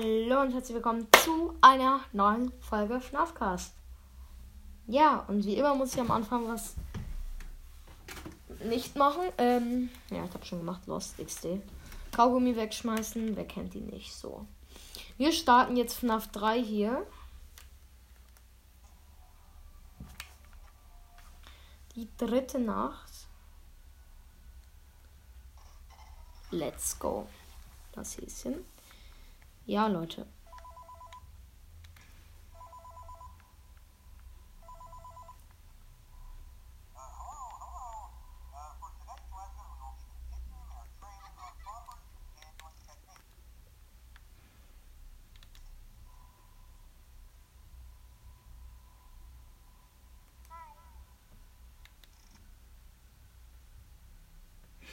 Hallo und herzlich willkommen zu einer neuen Folge FNAFcast. Ja, und wie immer muss ich am Anfang was nicht machen. Ähm, ja, ich habe schon gemacht, Lost XD. Kaugummi wegschmeißen, wer kennt die nicht so. Wir starten jetzt FNAF 3 hier. Die dritte Nacht. Let's go. Das Häschen. Ja, Leute.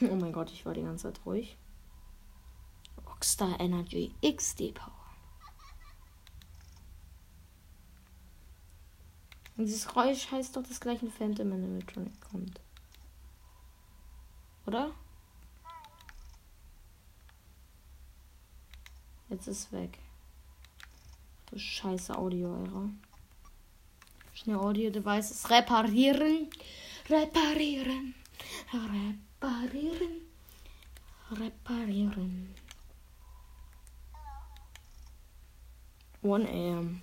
Oh mein Gott, ich war die ganze Zeit ruhig. Rockstar Energy XD Power. Und dieses Geräusch heißt doch das gleiche Phantom Animatronic kommt. Oder? Jetzt ist weg. Du scheiße Audio-Ära. Schnell Audio-Devices reparieren. Reparieren. Reparieren. Reparieren. 1 a.m.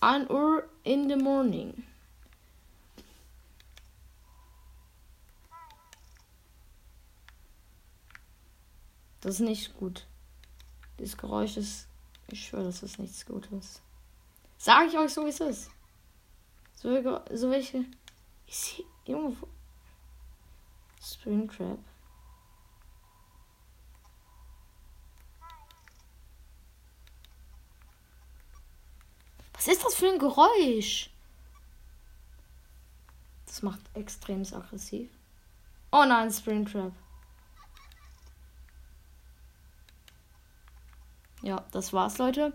1 Uhr in the morning. Das ist nicht gut. Das Geräusch ist. Ich schwöre, das ist nichts Gutes. Sag ich euch so, wie es ist. So, so welche. Ich sehe irgendwo. Springtrap. Was ist das für ein Geräusch? Das macht extrem aggressiv. Oh nein, Springtrap. Ja, das war's, Leute.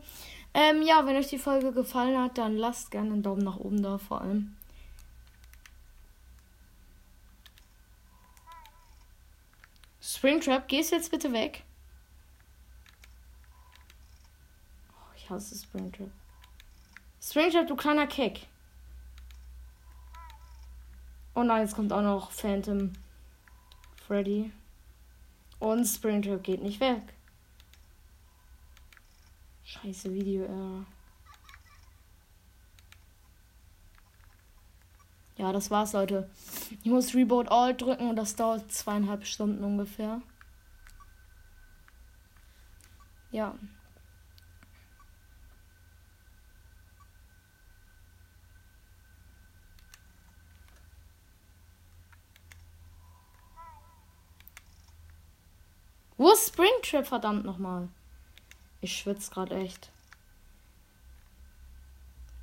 Ähm, ja, wenn euch die Folge gefallen hat, dann lasst gerne einen Daumen nach oben da, vor allem. Springtrap, gehst jetzt bitte weg? Oh, ich hasse Springtrap. Stranger, du kleiner Keck. Oh nein, jetzt kommt auch noch Phantom Freddy. Und Springtrap geht nicht weg. Scheiße Video-Error. Ja, das war's, Leute. Ich muss Reboot All drücken und das dauert zweieinhalb Stunden ungefähr. Ja. Wo ist Springtrap, verdammt nochmal? Ich schwitze gerade echt.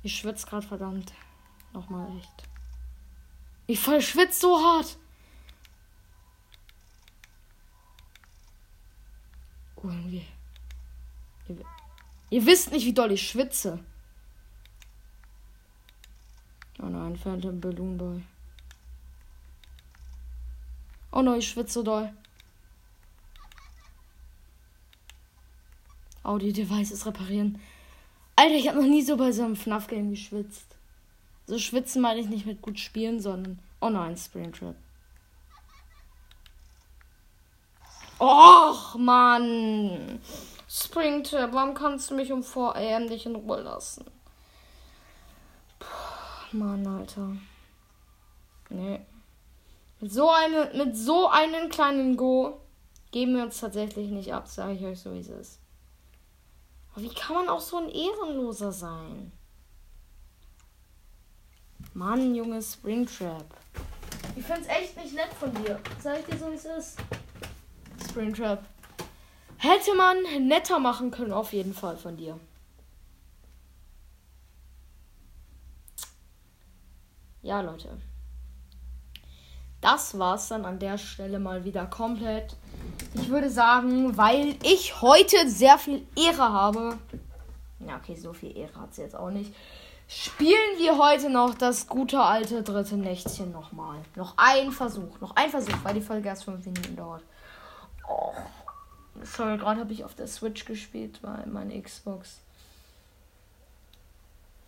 Ich schwitze gerade verdammt. Nochmal echt. Ich voll schwitze so hart. Oh, irgendwie. Ihr, ihr wisst nicht, wie doll ich schwitze. Oh nein, Phantom Balloon Boy. Oh nein, ich schwitze so doll. Audio-Devices reparieren. Alter, ich habe noch nie so bei so einem FNAF-Game geschwitzt. So schwitzen meine ich nicht mit gut spielen, sondern. Oh nein, Springtrap. Och, Mann. Springtrap, warum kannst du mich um 4 AM nicht in Ruhe lassen? Puh, Mann, Alter. Nee. Mit so, eine, mit so einem kleinen Go geben wir uns tatsächlich nicht ab, sage ich euch so, wie es ist. Aber wie kann man auch so ein Ehrenloser sein? Mann, Junge Springtrap. Ich find's echt nicht nett von dir. Sag ich dir so, wie es ist. Springtrap. Hätte man netter machen können, auf jeden Fall von dir. Ja, Leute. Das war's dann an der Stelle mal wieder komplett. Ich würde sagen, weil ich heute sehr viel Ehre habe. Ja, okay, so viel Ehre hat sie jetzt auch nicht. Spielen wir heute noch das gute alte dritte Nächtchen nochmal. Noch ein Versuch. Noch ein Versuch, weil die Folge erst fünf Minuten dauert. Oh, Sorry, gerade habe ich auf der Switch gespielt, weil meine Xbox.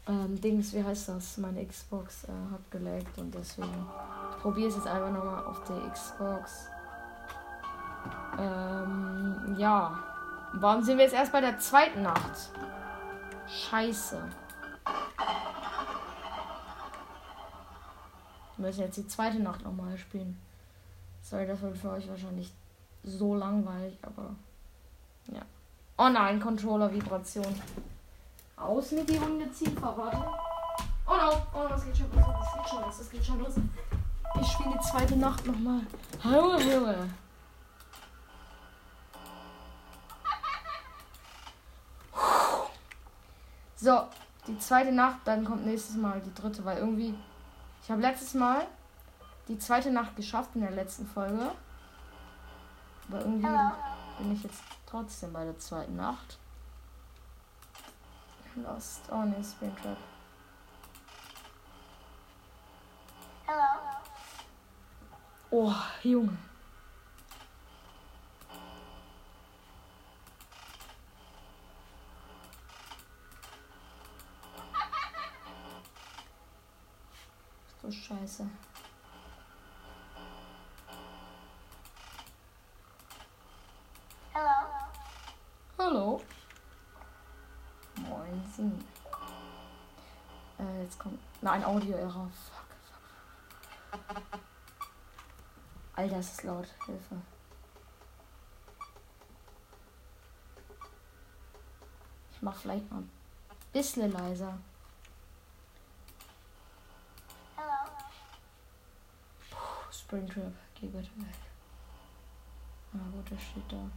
Ähm, Dings, wie heißt das? Meine Xbox äh, hat gelaggt und deswegen probiere es jetzt einfach nochmal auf der Xbox. Ähm, ja. Warum sind wir jetzt erst bei der zweiten Nacht? Scheiße. Wir müssen jetzt die zweite Nacht nochmal spielen. Sorry, das wird für euch wahrscheinlich so langweilig, aber ja. Oh nein, Controller-Vibration. Aus mit die Ungeziefer, warte. Oh no, oh no, es geht schon los, es geht schon los, es geht schon los. Ich spiele die zweite Nacht nochmal. Hallo, hallo. So, die zweite Nacht, dann kommt nächstes Mal die dritte, weil irgendwie. Ich habe letztes Mal die zweite Nacht geschafft in der letzten Folge. Aber irgendwie bin ich jetzt trotzdem bei der zweiten Nacht. Lost. Oh ne, Springtrap. Oh, Junge. So scheiße. Jetzt kommt. Nein, Audio-Error. Fuck, fuck. Alter, es ist laut. Hilfe. Ich mach vielleicht mal ein bisschen leiser. Puh, Springtrap, geh bitte weg. Na gut, das steht da.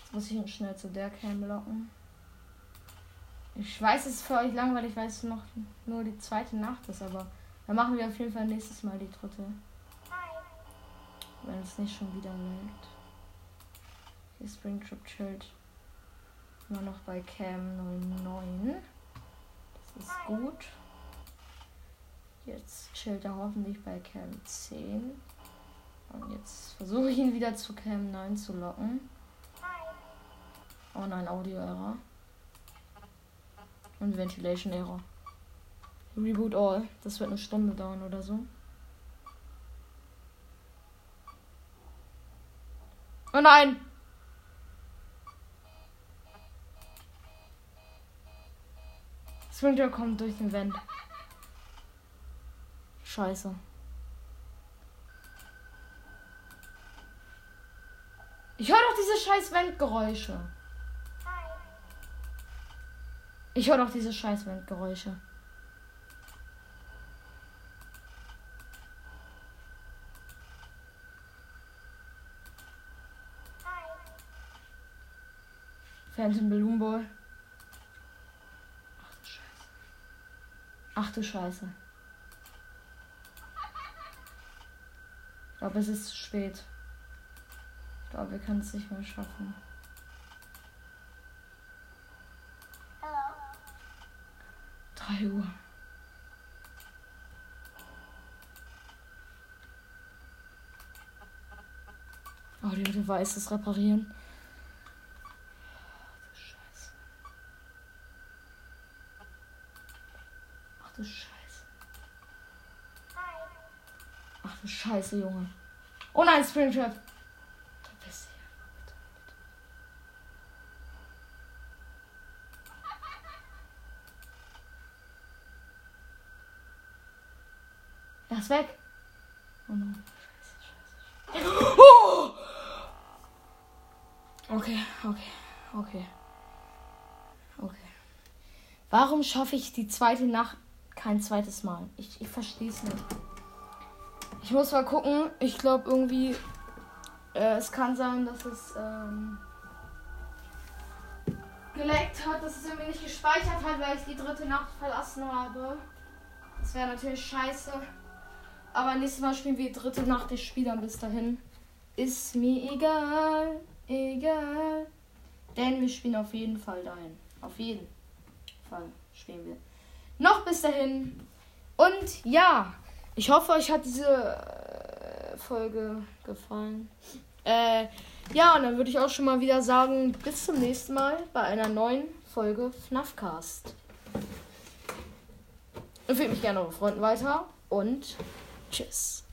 Jetzt muss ich ihn schnell zu der Cam locken. Ich weiß, es ist für euch langweilig, weil es noch nur die zweite Nacht ist, aber dann machen wir auf jeden Fall nächstes Mal die dritte. Wenn es nicht schon wieder meldet. Hier Springtrap chillt. Immer noch bei Cam 09. Das ist gut. Jetzt chillt er hoffentlich bei Cam 10. Und jetzt versuche ich ihn wieder zu Cam 9 zu locken. Oh nein, Audio-Error. Und Ventilation-Error. Reboot All. Das wird eine Stunde dauern oder so. Oh nein! Springtrap kommt durch den Vent. Scheiße. Ich höre doch diese scheiß Wendgeräusche. Ich höre doch diese scheiß Wendgeräusche. Phantom Balloon Ball. Ach du Scheiße. Ach du Scheiße. Ich glaube, es ist zu spät. Ich glaube, wir können es nicht mehr schaffen. 3 Uhr. Oh, die Devices reparieren. Ach du Scheiße. Ach du Scheiße, Junge. Oh nein, Springtrap. Ist weg. Oh no. Scheiße, scheiße. Oh! Okay, okay, okay. Okay. Warum schaffe ich die zweite Nacht kein zweites Mal? Ich, ich verstehe es nicht. Ich muss mal gucken. Ich glaube irgendwie. Äh, es kann sein, dass es ähm, geleckt hat, dass es irgendwie nicht gespeichert hat, weil ich die dritte Nacht verlassen habe. Das wäre natürlich scheiße. Aber nächstes Mal spielen wir dritte Nacht des Spielern bis dahin. Ist mir egal, egal. Denn wir spielen auf jeden Fall dahin. Auf jeden Fall spielen wir. Noch bis dahin. Und ja, ich hoffe, euch hat diese äh, Folge gefallen. Äh, ja, und dann würde ich auch schon mal wieder sagen, bis zum nächsten Mal bei einer neuen Folge FNAFcast. Empfehlt mich gerne eure Freunden weiter und tschüss.